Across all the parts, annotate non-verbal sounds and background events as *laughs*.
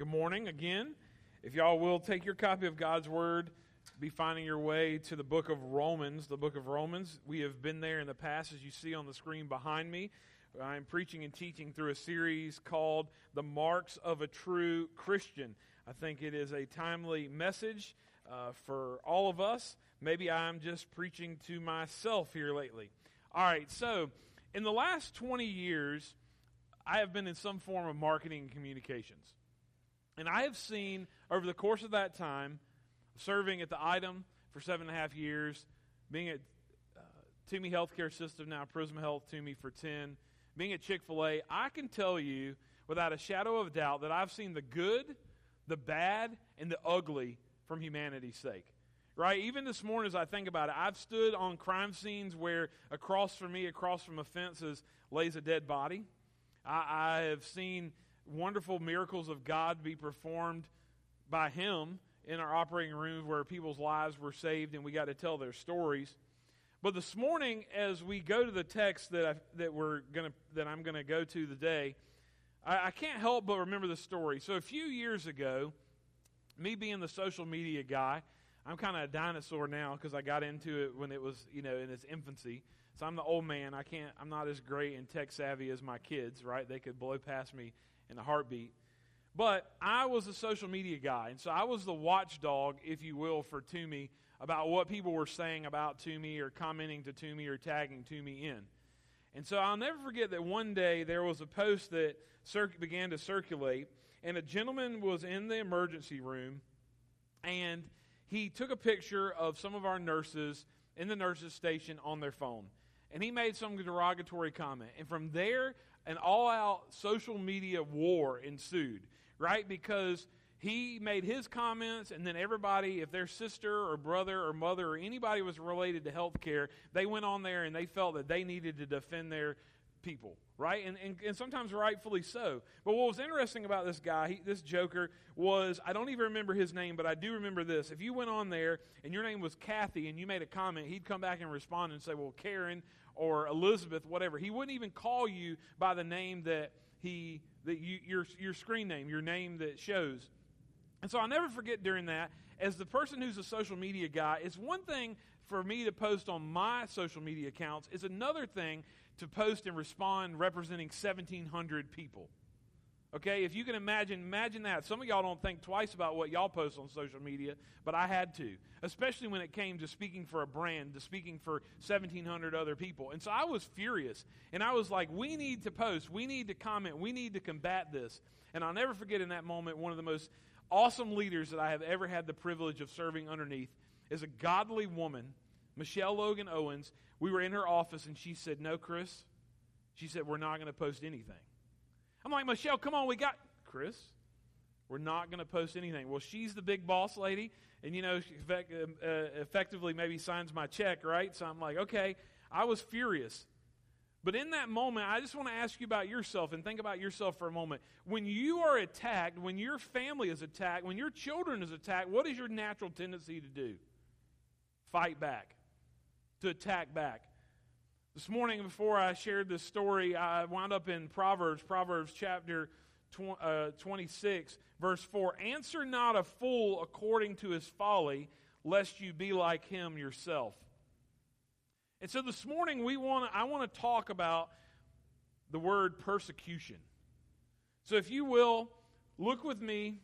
Good morning again. If y'all will take your copy of God's Word, be finding your way to the book of Romans. The book of Romans. We have been there in the past, as you see on the screen behind me. I'm preaching and teaching through a series called The Marks of a True Christian. I think it is a timely message uh, for all of us. Maybe I'm just preaching to myself here lately. All right, so in the last 20 years, I have been in some form of marketing and communications. And I have seen over the course of that time, serving at the item for seven and a half years, being at uh, Tuomey Healthcare System, now Prisma Health Tuomey for 10, being at Chick fil A, I can tell you without a shadow of doubt that I've seen the good, the bad, and the ugly from humanity's sake. Right? Even this morning, as I think about it, I've stood on crime scenes where across from me, across from is, lays a dead body. I, I have seen wonderful miracles of God be performed by Him in our operating rooms where people's lives were saved and we got to tell their stories. But this morning, as we go to the text that I, that we're gonna that I'm gonna go to today, I, I can't help but remember the story. So a few years ago, me being the social media guy, I'm kind of a dinosaur now because I got into it when it was you know in its infancy. So I'm the old man. I can't. I'm not as great and tech savvy as my kids. Right? They could blow past me in a heartbeat. But I was a social media guy, and so I was the watchdog, if you will, for Tuomey about what people were saying about Tuomey or commenting to Tuomey or tagging Tuomey in. And so I'll never forget that one day there was a post that began to circulate, and a gentleman was in the emergency room, and he took a picture of some of our nurses in the nurses' station on their phone. And he made some derogatory comment. And from there, an all out social media war ensued, right? Because he made his comments, and then everybody, if their sister or brother or mother or anybody was related to health care, they went on there and they felt that they needed to defend their people, right? And, and, and sometimes rightfully so. But what was interesting about this guy, he, this joker, was I don't even remember his name, but I do remember this. If you went on there and your name was Kathy and you made a comment, he'd come back and respond and say, Well, Karen or Elizabeth, whatever. He wouldn't even call you by the name that he that you your your screen name, your name that shows. And so I'll never forget during that, as the person who's a social media guy, it's one thing for me to post on my social media accounts, it's another thing to post and respond representing 1,700 people. Okay, if you can imagine, imagine that. Some of y'all don't think twice about what y'all post on social media, but I had to, especially when it came to speaking for a brand, to speaking for 1,700 other people. And so I was furious. And I was like, we need to post, we need to comment, we need to combat this. And I'll never forget in that moment, one of the most awesome leaders that I have ever had the privilege of serving underneath is a godly woman, Michelle Logan Owens. We were in her office, and she said, No, Chris. She said, We're not going to post anything. I'm like, Michelle, come on, we got Chris. We're not going to post anything. Well, she's the big boss lady, and you know, she effect, uh, uh, effectively maybe signs my check, right? So I'm like, okay. I was furious. But in that moment, I just want to ask you about yourself and think about yourself for a moment. When you are attacked, when your family is attacked, when your children is attacked, what is your natural tendency to do? Fight back, to attack back. This morning, before I shared this story, I wound up in Proverbs, Proverbs chapter uh, 26, verse 4. Answer not a fool according to his folly, lest you be like him yourself. And so this morning, we want I want to talk about the word persecution. So if you will, look with me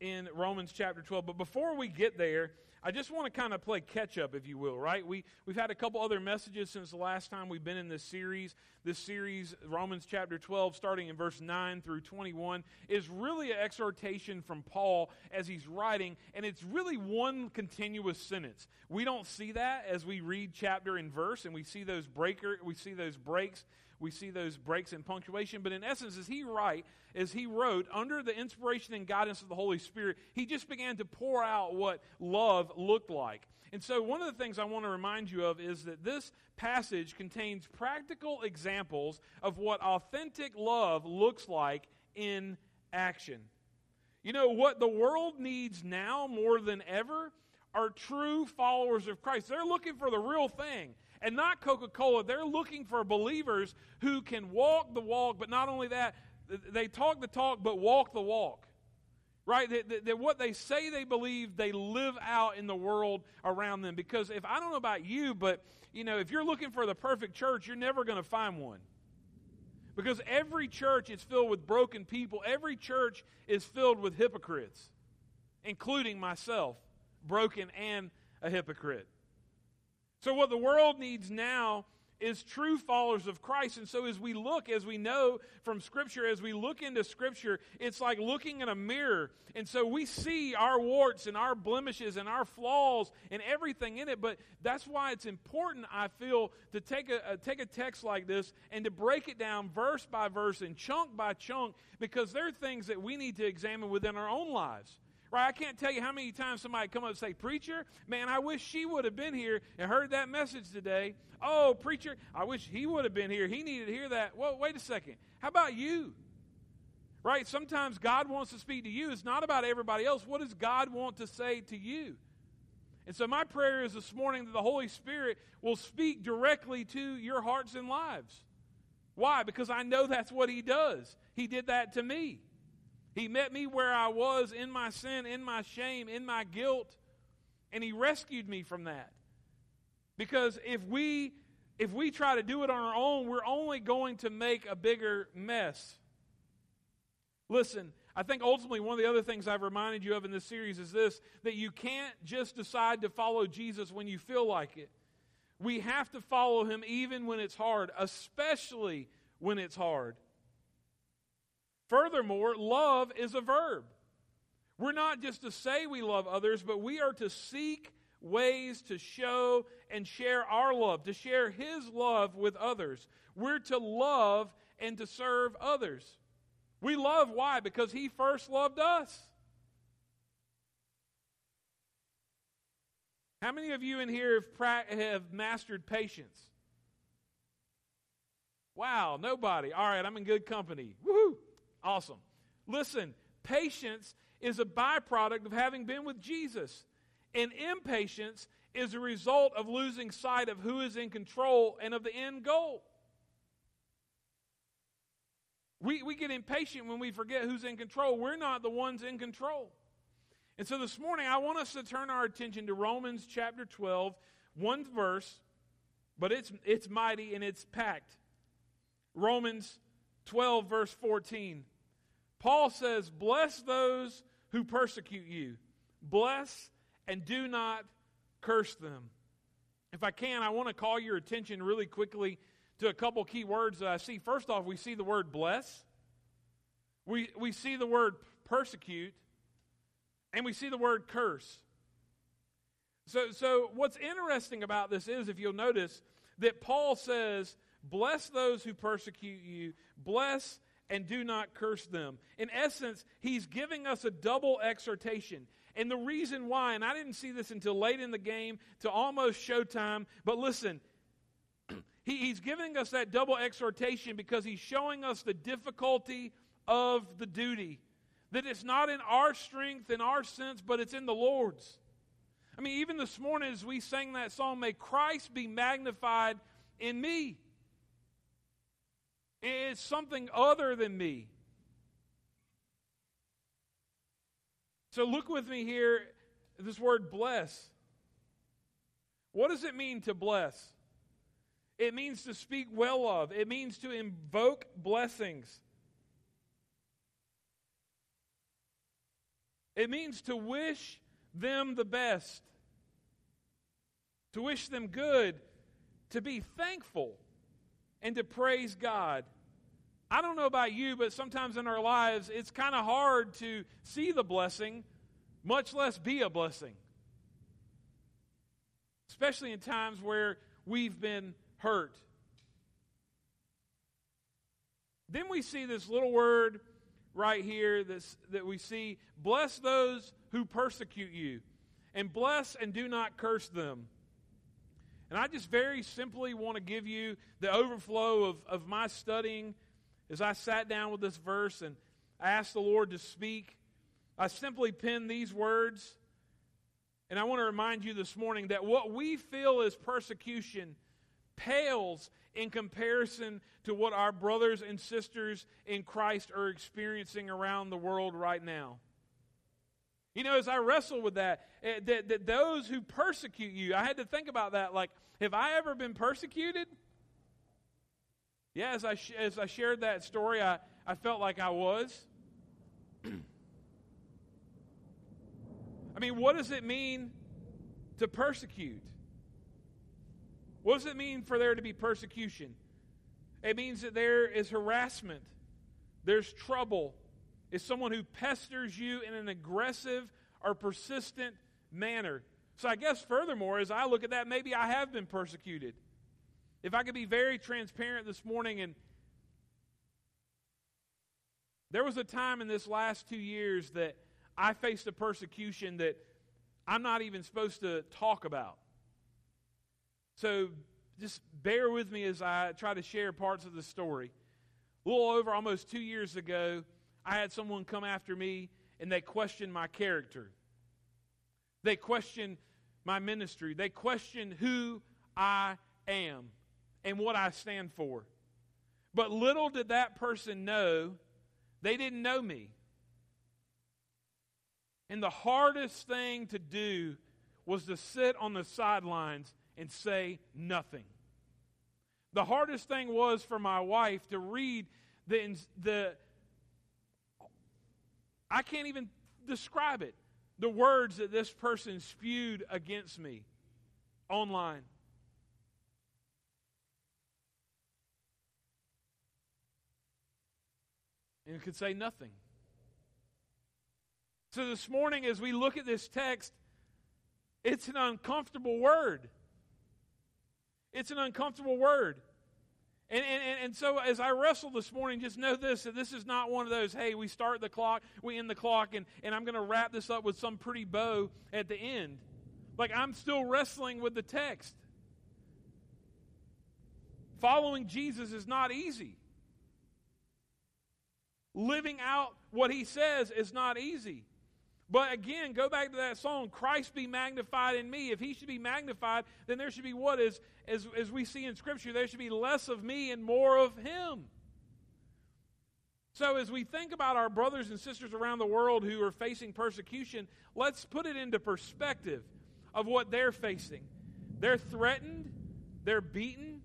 in Romans chapter 12. But before we get there, I just want to kind of play catch up, if you will, right? We, we've had a couple other messages since the last time we've been in this series. This series, Romans chapter 12, starting in verse 9 through 21, is really an exhortation from Paul as he's writing, and it's really one continuous sentence. We don't see that as we read chapter and verse, and we see those breaker, we see those breaks we see those breaks in punctuation. But in essence, as he write, as he wrote, under the inspiration and guidance of the Holy Spirit, he just began to pour out what love looked like. And so, one of the things I want to remind you of is that this passage contains practical examples of what authentic love looks like in action. You know, what the world needs now more than ever are true followers of Christ. They're looking for the real thing and not Coca Cola. They're looking for believers who can walk the walk, but not only that, they talk the talk, but walk the walk. right? That, that, that, what they say they believe, they live out in the world around them. Because if I don't know about you, but you know, if you're looking for the perfect church, you're never going to find one. Because every church is filled with broken people. Every church is filled with hypocrites, including myself, broken and a hypocrite. So, what the world needs now is true followers of Christ. And so, as we look, as we know from Scripture, as we look into Scripture, it's like looking in a mirror. And so, we see our warts and our blemishes and our flaws and everything in it. But that's why it's important, I feel, to take a, a take a text like this and to break it down verse by verse and chunk by chunk, because there are things that we need to examine within our own lives. Right? I can't tell you how many times somebody come up and say, Preacher, man, I wish she would have been here and heard that message today. Oh, preacher, I wish he would have been here. He needed to hear that. Well, wait a second. How about you? Right? Sometimes God wants to speak to you. It's not about everybody else. What does God want to say to you? And so, my prayer is this morning that the Holy Spirit will speak directly to your hearts and lives. Why? Because I know that's what He does. He did that to me. He met me where I was in my sin, in my shame, in my guilt, and he rescued me from that. Because if we if we try to do it on our own, we're only going to make a bigger mess. Listen, I think ultimately one of the other things I've reminded you of in this series is this that you can't just decide to follow Jesus when you feel like it. We have to follow him even when it's hard, especially when it's hard. Furthermore, love is a verb. We're not just to say we love others, but we are to seek ways to show and share our love, to share His love with others. We're to love and to serve others. We love why? Because He first loved us. How many of you in here have, pra- have mastered patience? Wow, nobody. All right, I'm in good company. Woohoo! Awesome. Listen, patience is a byproduct of having been with Jesus. And impatience is a result of losing sight of who is in control and of the end goal. We, we get impatient when we forget who's in control. We're not the ones in control. And so this morning, I want us to turn our attention to Romans chapter 12, one verse, but it's, it's mighty and it's packed. Romans 12, verse 14. Paul says, Bless those who persecute you, bless and do not curse them. If I can, I want to call your attention really quickly to a couple key words that I see. First off, we see the word bless, we, we see the word persecute, and we see the word curse. So, so, what's interesting about this is, if you'll notice, that Paul says, Bless those who persecute you, bless and do not curse them. In essence, he's giving us a double exhortation. And the reason why, and I didn't see this until late in the game, to almost showtime, but listen, *clears throat* he, he's giving us that double exhortation because he's showing us the difficulty of the duty. That it's not in our strength, in our sense, but it's in the Lord's. I mean, even this morning as we sang that song, May Christ be magnified in me. It's something other than me. So look with me here, this word bless. What does it mean to bless? It means to speak well of, it means to invoke blessings. It means to wish them the best, to wish them good, to be thankful, and to praise God. I don't know about you, but sometimes in our lives, it's kind of hard to see the blessing, much less be a blessing. Especially in times where we've been hurt. Then we see this little word right here this, that we see bless those who persecute you, and bless and do not curse them. And I just very simply want to give you the overflow of, of my studying as I sat down with this verse and I asked the Lord to speak, I simply penned these words. And I want to remind you this morning that what we feel is persecution pales in comparison to what our brothers and sisters in Christ are experiencing around the world right now. You know, as I wrestle with that, eh, that, that those who persecute you, I had to think about that. Like, have I ever been persecuted? Yeah, as I, sh- as I shared that story, I, I felt like I was. *clears throat* I mean, what does it mean to persecute? What does it mean for there to be persecution? It means that there is harassment, there's trouble. It's someone who pesters you in an aggressive or persistent manner. So, I guess, furthermore, as I look at that, maybe I have been persecuted. If I could be very transparent this morning, and there was a time in this last two years that I faced a persecution that I'm not even supposed to talk about. So just bear with me as I try to share parts of the story. A little over almost two years ago, I had someone come after me and they questioned my character. They questioned my ministry. They questioned who I am and what I stand for. But little did that person know, they didn't know me. And the hardest thing to do was to sit on the sidelines and say nothing. The hardest thing was for my wife to read the, the I can't even describe it, the words that this person spewed against me online. And it could say nothing. So this morning, as we look at this text, it's an uncomfortable word. It's an uncomfortable word. And, and, and so as I wrestle this morning, just know this that this is not one of those, hey, we start the clock, we end the clock, and, and I'm going to wrap this up with some pretty bow at the end. Like I'm still wrestling with the text. Following Jesus is not easy. Living out what he says is not easy. But again, go back to that song, Christ be magnified in me. If he should be magnified, then there should be what is, as, as we see in Scripture, there should be less of me and more of him. So, as we think about our brothers and sisters around the world who are facing persecution, let's put it into perspective of what they're facing. They're threatened, they're beaten,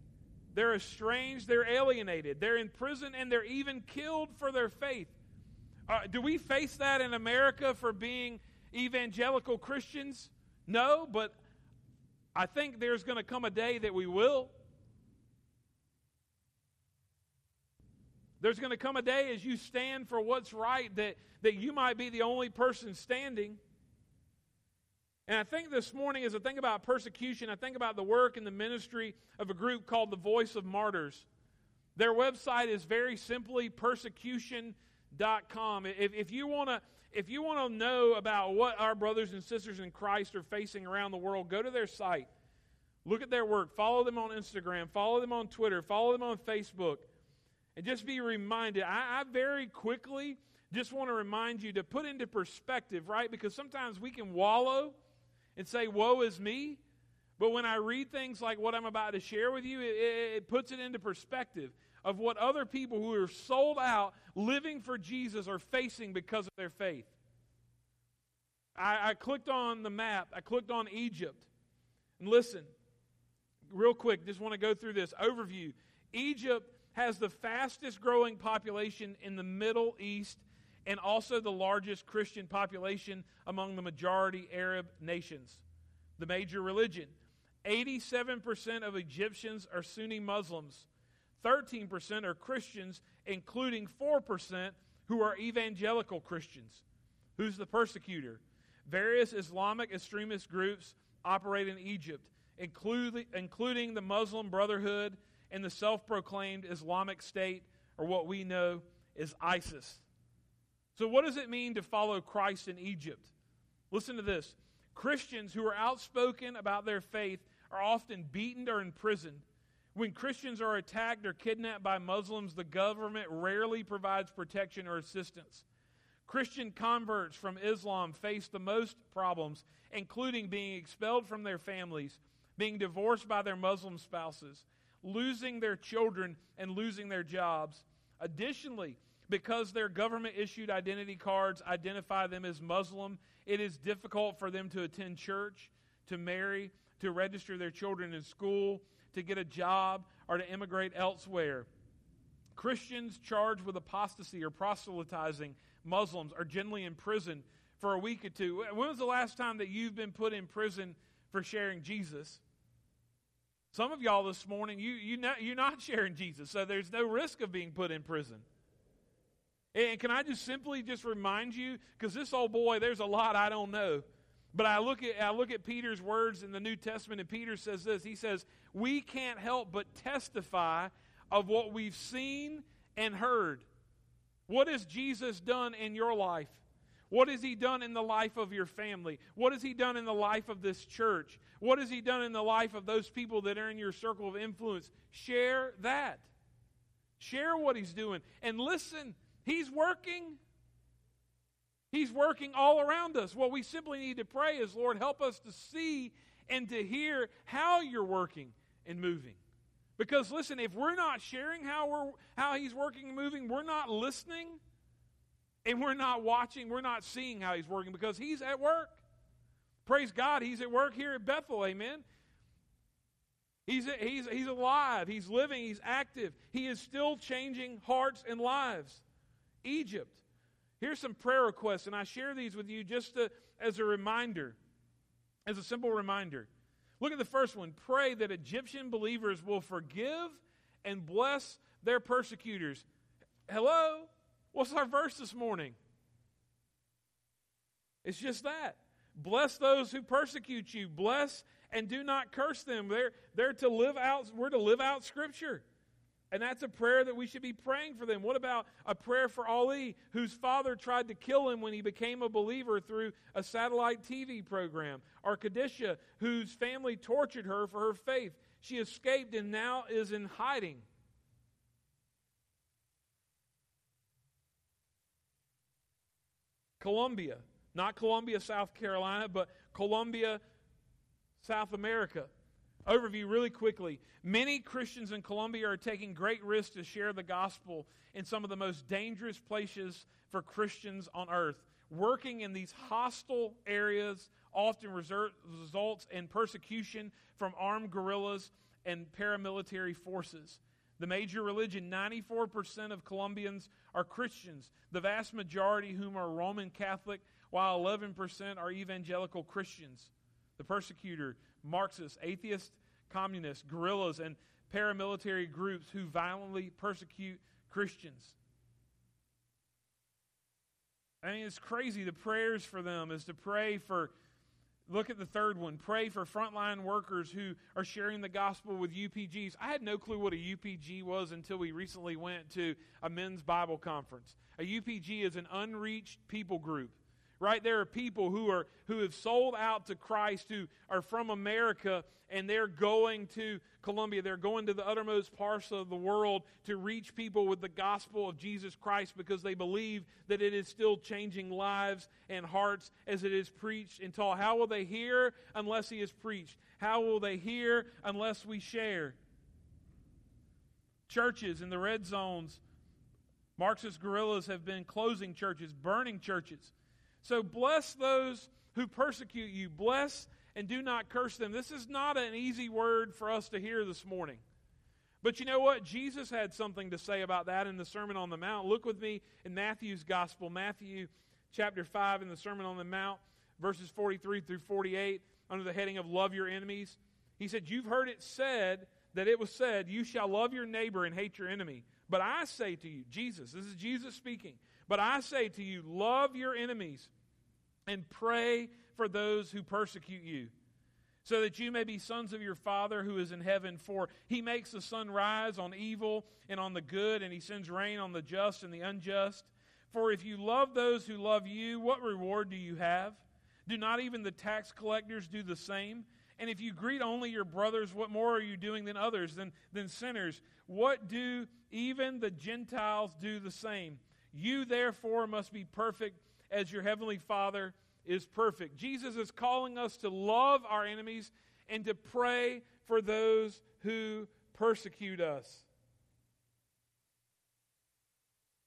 they're estranged, they're alienated, they're in prison, and they're even killed for their faith. Uh, do we face that in America for being evangelical Christians? No, but I think there's going to come a day that we will. There's going to come a day as you stand for what's right that, that you might be the only person standing. And I think this morning, as I think about persecution, I think about the work and the ministry of a group called the Voice of Martyrs. Their website is very simply persecution com. If, if you want to if you want to know about what our brothers and sisters in Christ are facing around the world, go to their site. Look at their work. Follow them on Instagram. Follow them on Twitter. Follow them on Facebook. And just be reminded. I, I very quickly just want to remind you to put into perspective, right? Because sometimes we can wallow and say, Woe is me. But when I read things like what I'm about to share with you, it, it puts it into perspective of what other people who are sold out, living for Jesus, are facing because of their faith. I, I clicked on the map, I clicked on Egypt. And listen, real quick, just want to go through this overview. Egypt has the fastest growing population in the Middle East and also the largest Christian population among the majority Arab nations. The major religion. 87% of Egyptians are Sunni Muslims. 13% are Christians, including 4% who are evangelical Christians. Who's the persecutor? Various Islamic extremist groups operate in Egypt, including, the Muslim Brotherhood and the self proclaimed Islamic State, or what we know as ISIS. So, what does it mean to follow Christ in Egypt? Listen to this Christians who are outspoken about their faith are often beaten or imprisoned when Christians are attacked or kidnapped by Muslims, the government rarely provides protection or assistance. Christian converts from Islam face the most problems, including being expelled from their families, being divorced by their Muslim spouses, losing their children, and losing their jobs. Additionally, because their government issued identity cards identify them as Muslim, it is difficult for them to attend church, to marry, to register their children in school, to get a job, or to immigrate elsewhere. Christians charged with apostasy or proselytizing Muslims are generally imprisoned for a week or two. When was the last time that you've been put in prison for sharing Jesus? Some of y'all this morning, you, you you're not *laughs* sharing Jesus, so there's no risk of being put in prison. And can I just simply just remind you, because this old boy, there's a lot I don't know. But I look at I look at Peter's words in the New Testament, and Peter says this. He says, We can't help but testify of what we've seen and heard. What has Jesus done in your life? What has He done in the life of your family? What has He done in the life of this church? What has He done in the life of those people that are in your circle of influence? Share that. Share what He's doing. And listen, He's working. He's working all around us. What we simply need to pray is, Lord, help us to see and to hear how you're working and moving. Because listen, if we're not sharing how we're how he's working and moving, we're not listening and we're not watching, we're not seeing how he's working because he's at work. Praise God, he's at work here at Bethel, amen. He's, he's, he's alive, he's living, he's active. He is still changing hearts and lives. Egypt. Here's some prayer requests, and I share these with you just to, as a reminder, as a simple reminder. Look at the first one. Pray that Egyptian believers will forgive and bless their persecutors. Hello? What's our verse this morning? It's just that. Bless those who persecute you. Bless and do not curse them. They're, they're to live out, we're to live out Scripture. And that's a prayer that we should be praying for them. What about a prayer for Ali, whose father tried to kill him when he became a believer through a satellite TV program? Or Kadisha, whose family tortured her for her faith. She escaped and now is in hiding. Colombia, not Columbia, South Carolina, but Colombia, South America. Overview really quickly. Many Christians in Colombia are taking great risks to share the gospel in some of the most dangerous places for Christians on earth. Working in these hostile areas often results in persecution from armed guerrillas and paramilitary forces. The major religion, 94% of Colombians are Christians, the vast majority whom are Roman Catholic, while 11% are evangelical Christians. The persecutor, Marxists, atheists, communists, guerrillas, and paramilitary groups who violently persecute Christians. I mean, it's crazy. The prayers for them is to pray for, look at the third one, pray for frontline workers who are sharing the gospel with UPGs. I had no clue what a UPG was until we recently went to a men's Bible conference. A UPG is an unreached people group right? There are people who are who have sold out to Christ who are from America and they're going to Colombia. They're going to the uttermost parts of the world to reach people with the gospel of Jesus Christ because they believe that it is still changing lives and hearts as it is preached and taught. How will they hear unless he is preached? How will they hear unless we share? Churches in the red zones, Marxist guerrillas have been closing churches, burning churches. So bless those who persecute you. Bless and do not curse them. This is not an easy word for us to hear this morning. But you know what? Jesus had something to say about that in the Sermon on the Mount. Look with me in Matthew's Gospel, Matthew chapter 5, in the Sermon on the Mount, verses 43 through 48, under the heading of Love Your Enemies. He said, You've heard it said that it was said, You shall love your neighbor and hate your enemy. But I say to you, Jesus, this is Jesus speaking, but I say to you, love your enemies and pray for those who persecute you, so that you may be sons of your Father who is in heaven. For he makes the sun rise on evil and on the good, and he sends rain on the just and the unjust. For if you love those who love you, what reward do you have? Do not even the tax collectors do the same? And if you greet only your brothers, what more are you doing than others, than, than sinners? What do even the Gentiles do the same? You therefore must be perfect as your heavenly Father is perfect. Jesus is calling us to love our enemies and to pray for those who persecute us.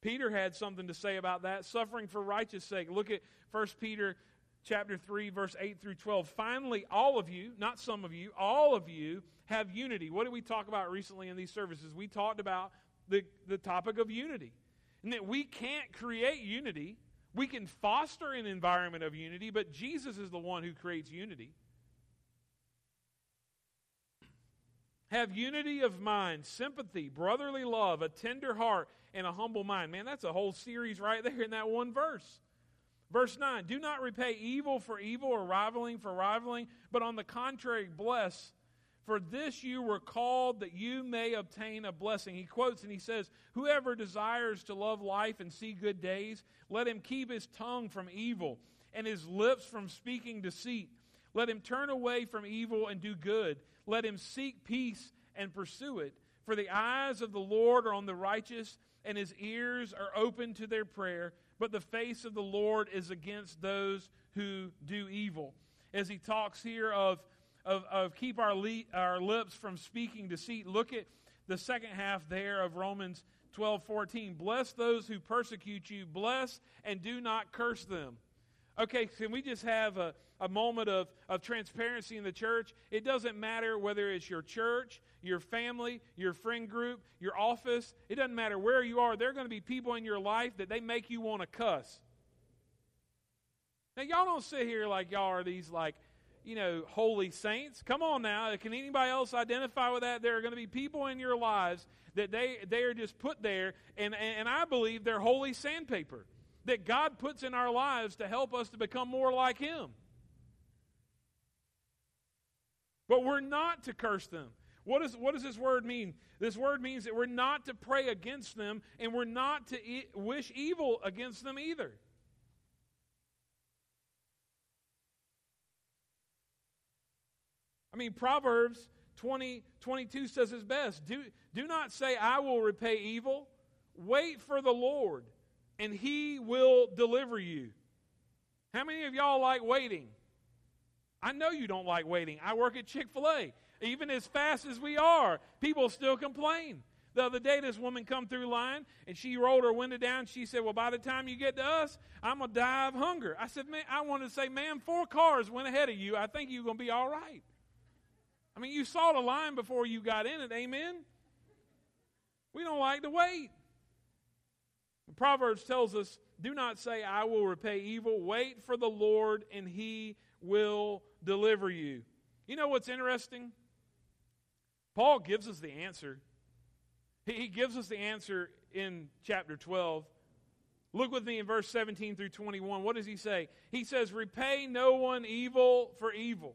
Peter had something to say about that. Suffering for righteous sake. Look at 1 Peter chapter 3 verse 8 through 12 finally all of you not some of you all of you have unity what did we talk about recently in these services we talked about the, the topic of unity and that we can't create unity. We can foster an environment of unity but jesus is the one who creates unity. Have unity of mind sympathy brotherly love a tender heart and a humble mind. Man that's a whole series right there in that one verse. Verse 9 Do not repay evil for evil or rivaling for rivaling, but on the contrary, bless. For this you were called that you may obtain a blessing. He quotes and he says, Whoever desires to love life and see good days, let him keep his tongue from evil and his lips from speaking deceit. Let him turn away from evil and do good. Let him seek peace and pursue it. For the eyes of the Lord are on the righteous, and his ears are open to their prayer but the face of the Lord is against those who do evil. As he talks here of, of, of keep our, le- our lips from speaking deceit, look at the second half there of Romans 12 14. Bless those who persecute you, bless and do not curse them. Okay, can we just have a, a moment of, of transparency in the church? It doesn't matter whether it's your church, your family, your friend group, your office. It doesn't matter where you are. There are going to be people in your life that they make you want to cuss. Now, y'all don't sit here like y'all are these, like, you know, holy saints. Come on now. Can anybody else identify with that? There are going to be people in your lives that they, they are just put there, and, and I believe they're holy sandpaper that God puts in our lives to help us to become more like Him. But we're not to curse them. What, is, what does this word mean? This word means that we're not to pray against them and we're not to e- wish evil against them either. I mean, Proverbs 20, 22 says it best. Do, do not say, I will repay evil. Wait for the Lord and he will deliver you. How many of y'all like waiting? I know you don't like waiting. I work at Chick fil A. Even as fast as we are, people still complain. The other day, this woman come through line and she rolled her window down. She said, Well, by the time you get to us, I'm going to die of hunger. I said, Man, I wanted to say, Ma'am, four cars went ahead of you. I think you're going to be all right. I mean, you saw the line before you got in it. Amen? We don't like to wait. Proverbs tells us do not say, I will repay evil. Wait for the Lord, and he will deliver you. You know what's interesting? Paul gives us the answer. He gives us the answer in chapter 12. Look with me in verse 17 through 21. What does he say? He says, Repay no one evil for evil,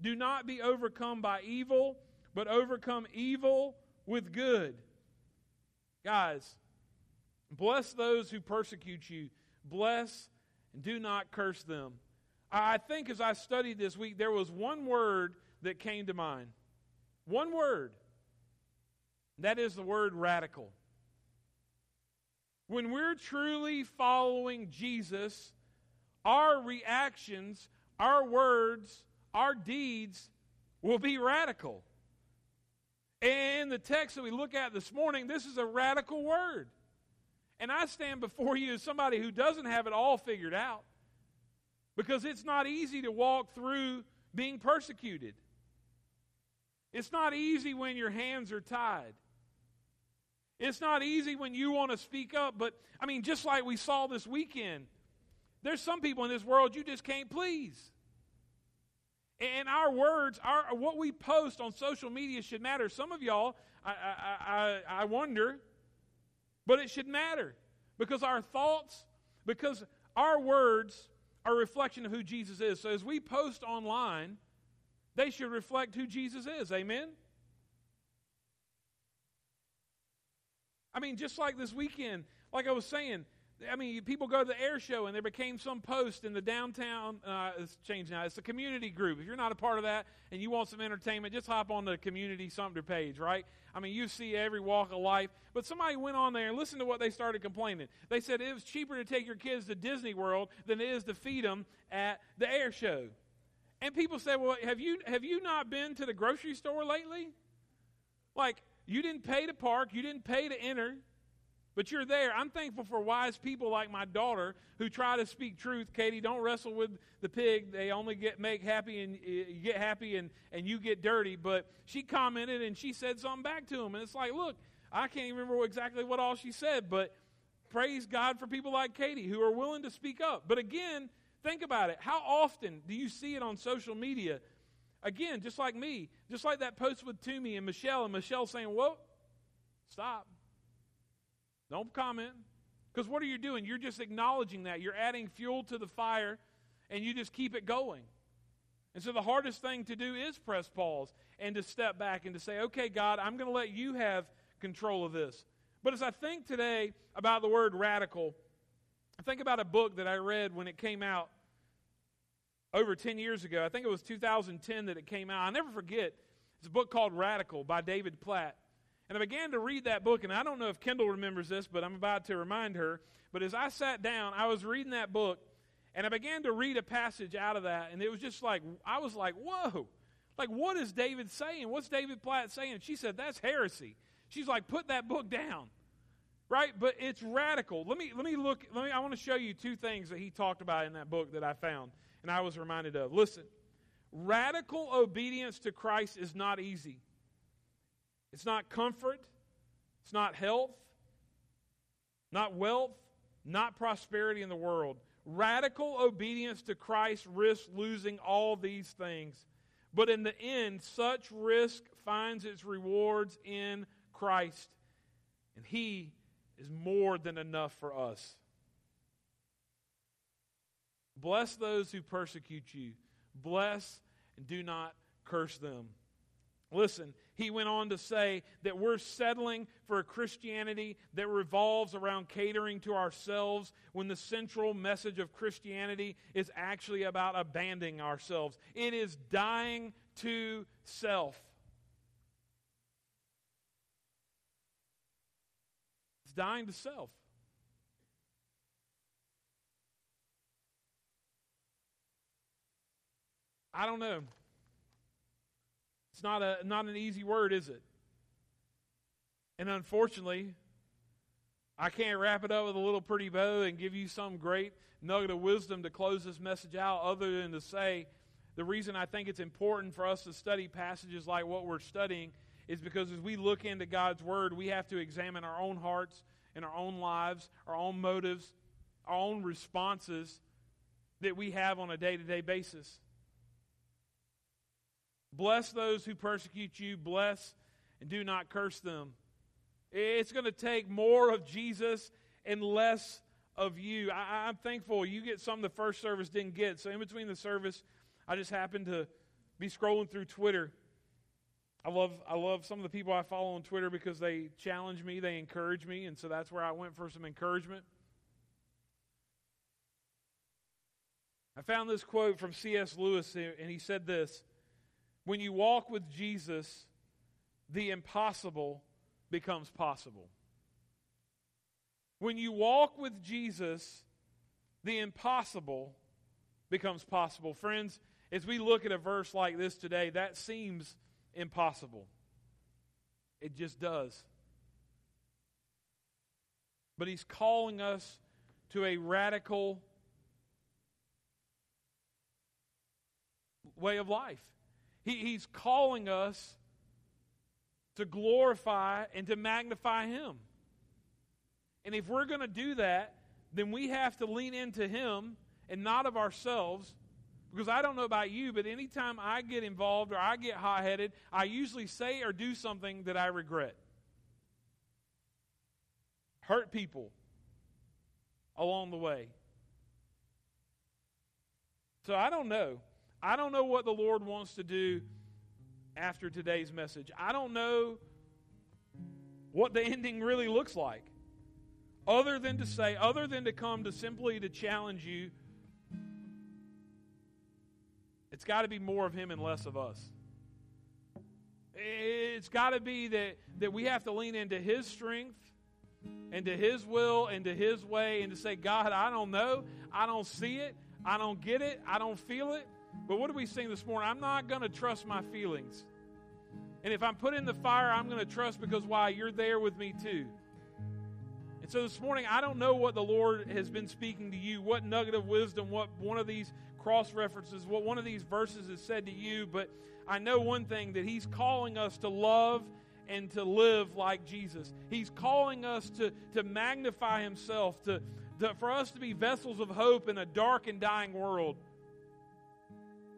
Do not be overcome by evil, but overcome evil with good. Guys, Bless those who persecute you. Bless and do not curse them. I think as I studied this week, there was one word that came to mind. One word. That is the word radical. When we're truly following Jesus, our reactions, our words, our deeds will be radical. And the text that we look at this morning, this is a radical word. And I stand before you as somebody who doesn't have it all figured out because it's not easy to walk through being persecuted. It's not easy when your hands are tied. It's not easy when you want to speak up, but I mean, just like we saw this weekend, there's some people in this world you just can't please. And our words, our what we post on social media should matter. Some of y'all, I, I, I, I wonder, but it should matter because our thoughts, because our words are a reflection of who Jesus is. So as we post online, they should reflect who Jesus is. Amen? I mean, just like this weekend, like I was saying, I mean, people go to the air show and there became some post in the downtown. Uh, it's changed now. It's a community group. If you're not a part of that and you want some entertainment, just hop on the community Sumter page, right? I mean, you see every walk of life. But somebody went on there and listened to what they started complaining. They said it was cheaper to take your kids to Disney World than it is to feed them at the air show. And people said, "Well, have you have you not been to the grocery store lately? Like you didn't pay to park, you didn't pay to enter." But you're there. I'm thankful for wise people like my daughter who try to speak truth. Katie, don't wrestle with the pig. They only get make happy and uh, you get happy and, and you get dirty. But she commented and she said something back to him. And it's like, look, I can't remember exactly what all she said, but praise God for people like Katie who are willing to speak up. But again, think about it. How often do you see it on social media? Again, just like me, just like that post with Tuomey and Michelle, and Michelle saying, Whoa, stop. Don't comment. Because what are you doing? You're just acknowledging that. You're adding fuel to the fire, and you just keep it going. And so the hardest thing to do is press pause and to step back and to say, okay, God, I'm going to let you have control of this. But as I think today about the word radical, I think about a book that I read when it came out over 10 years ago. I think it was 2010 that it came out. I'll never forget. It's a book called Radical by David Platt. And I began to read that book, and I don't know if Kendall remembers this, but I'm about to remind her. But as I sat down, I was reading that book, and I began to read a passage out of that, and it was just like, I was like, whoa. Like, what is David saying? What's David Platt saying? And she said, that's heresy. She's like, put that book down. Right? But it's radical. Let me let me look, let me I want to show you two things that he talked about in that book that I found and I was reminded of. Listen, radical obedience to Christ is not easy. It's not comfort, it's not health, not wealth, not prosperity in the world. Radical obedience to Christ risks losing all these things. But in the end, such risk finds its rewards in Christ. And He is more than enough for us. Bless those who persecute you. Bless and do not curse them. Listen, he went on to say that we're settling for a Christianity that revolves around catering to ourselves when the central message of Christianity is actually about abandoning ourselves. It is dying to self. It's dying to self. I don't know. It's not, a, not an easy word, is it? And unfortunately, I can't wrap it up with a little pretty bow and give you some great nugget of wisdom to close this message out, other than to say the reason I think it's important for us to study passages like what we're studying is because as we look into God's Word, we have to examine our own hearts and our own lives, our own motives, our own responses that we have on a day to day basis. Bless those who persecute you. Bless and do not curse them. It's going to take more of Jesus and less of you. I, am thankful you get some the first service didn't get. So in between the service, I just happened to be scrolling through Twitter. I love I love some of the people I follow on Twitter because they challenge me, they encourage me, and so that's where I went for some encouragement. I found this quote from C.S. Lewis, and he said this when you walk with Jesus, the impossible becomes possible. When you walk with Jesus, the impossible becomes possible. Friends, as we look at a verse like this today, that seems impossible. It just does. But he's calling us to a radical way of life. He, he's calling us to glorify and to magnify Him. And if we're going to do that, then we have to lean into Him and not of ourselves. Because I don't know about you, but anytime I get involved or I get hot headed, I usually say or do something that I regret. Hurt people along the way. So I don't know. I don't know what the Lord wants to do after today's message. I don't know what the *laughs* ending really looks like. other than to say, other than to come to simply to challenge you, it's got to be more of Him and less of us. It's got to be that, that we have to lean into His strength and to His will and to His way and to say, God, I don't know. I don't see it. I don't get it. I don't feel it. But what do we sing this morning? I'm not going to trust my feelings. And if I'm put in the fire, I'm going to trust because why? You're there with me too. And so this morning, I don't know what the Lord has been speaking to you, what nugget of wisdom, what one of these cross references, what one of these verses has said to you, but I know one thing that He's calling us to love and to live like Jesus. He's calling us to, to magnify Himself, to, to, for us to be vessels of hope in a dark and dying world.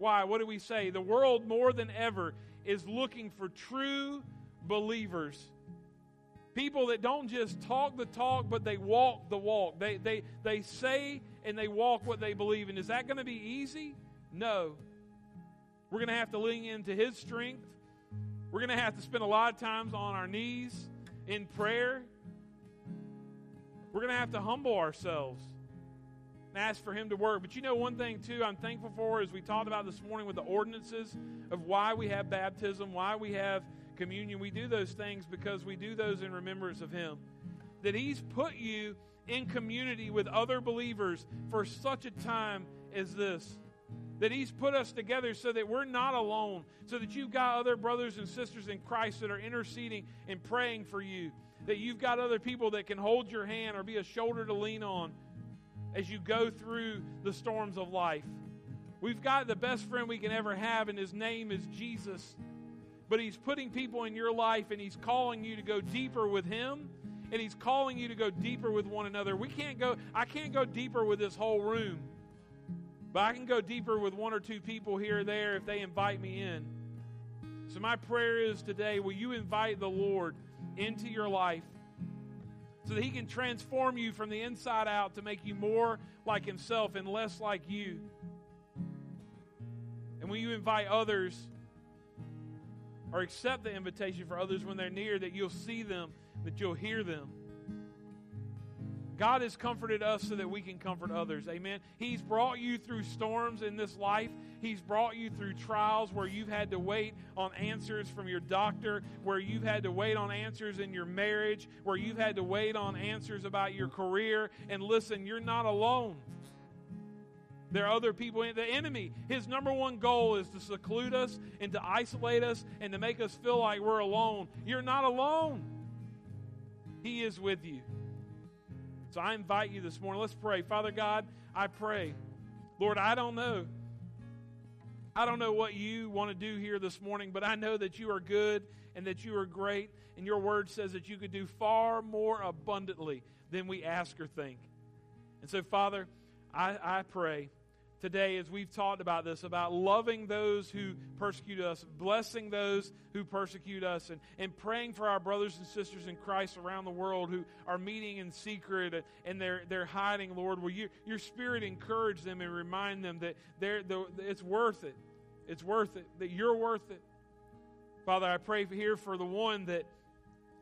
Why? What do we say? The world more than ever is looking for true believers. People that don't just talk the talk, but they walk the walk. They, they, they say and they walk what they believe. And is that going to be easy? No. We're going to have to lean into His strength. We're going to have to spend a lot of times on our knees in prayer. We're going to have to humble ourselves and ask for Him to work. But you know, one thing, too, I'm thankful for, as we talked about this morning with the ordinances of why we have baptism, why we have communion. We do those things because we do those in remembrance of Him. That He's put you in community with other believers for such a time as this. That He's put us together so that we're not alone, so that you've got other brothers and sisters in Christ that are interceding and praying for you, that you've got other people that can hold your hand or be a shoulder to lean on as you go through the storms of life. We've got the best friend we can ever have, and his name is Jesus. But he's putting people in your life, and he's calling you to go deeper with him, and he's calling you to go deeper with one another. We can't go, I can't go deeper with this whole room, but I can go deeper with one or two people here or there if they invite me in. So, my prayer is today will you invite the Lord into your life? So that He can transform you from the inside out to make you more like Himself and less like you. And when you invite others or accept the invitation for others when they're near, that you'll see them, that you'll hear them. God has comforted us so that we can comfort others. Amen. He's brought you through storms in this life. He's brought you through trials where you've had to wait on answers from your doctor, where you've had to wait on answers in your marriage, where you've had to wait on answers about your career. And listen, you're not alone. There are other people. in The enemy, his number one goal is to seclude us and to isolate us and to make us feel like we're alone. You're not alone. He is with you. So I invite you this morning. Let's pray. Father God, I pray. Lord, I don't know. I don't know what you want to do here this morning, but I know that you are good and that you are great. And your word says that you could do far more abundantly than we ask or think. And so, Father, I, I pray today as we've talked about this about loving those who persecute us, blessing those who persecute us, and, and praying for our brothers and sisters in Christ around the world who are meeting in secret and they're, they're hiding, Lord. Will you, your Spirit encourage them and remind them that they're, the, it's worth it? It's worth it, that you're worth it. Father, I pray here for the one that,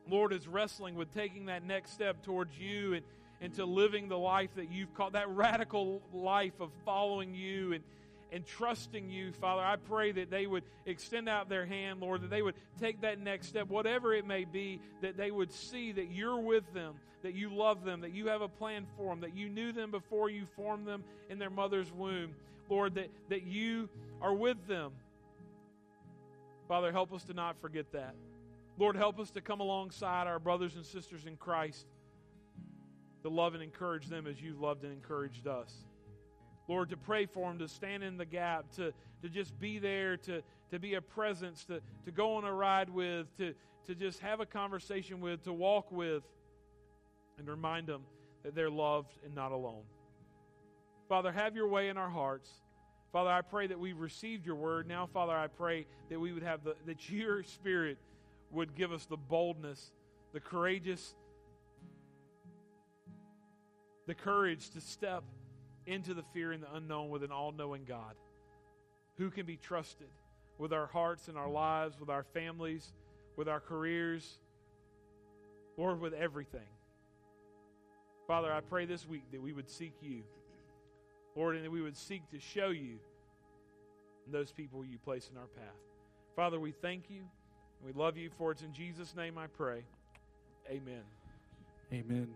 Lord, is wrestling with taking that next step towards you and into living the life that you've called, that radical life of following you and, and trusting you, Father. I pray that they would extend out their hand, Lord, that they would take that next step, whatever it may be, that they would see that you're with them, that you love them, that you have a plan for them, that you knew them before you formed them in their mother's womb. Lord, that, that you are with them. Father, help us to not forget that. Lord, help us to come alongside our brothers and sisters in Christ to love and encourage them as you've loved and encouraged us. Lord, to pray for them, to stand in the gap, to, to just be there, to, to be a presence, to, to go on a ride with, to, to just have a conversation with, to walk with, and remind them that they're loved and not alone. Father, have your way in our hearts. Father, I pray that we've received your word. Now, Father, I pray that we would have the, that your *laughs* spirit would give us the boldness, the courageous the courage to step into the fear and the unknown with an all knowing God who can be trusted with our hearts and our lives, with our families, with our careers, Lord, with everything. Father, I pray this week that we would seek you. Lord, and that we would seek to show you those people you place in our path. Father, we thank you. and We love you, for it's in Jesus' name I pray. Amen. Amen.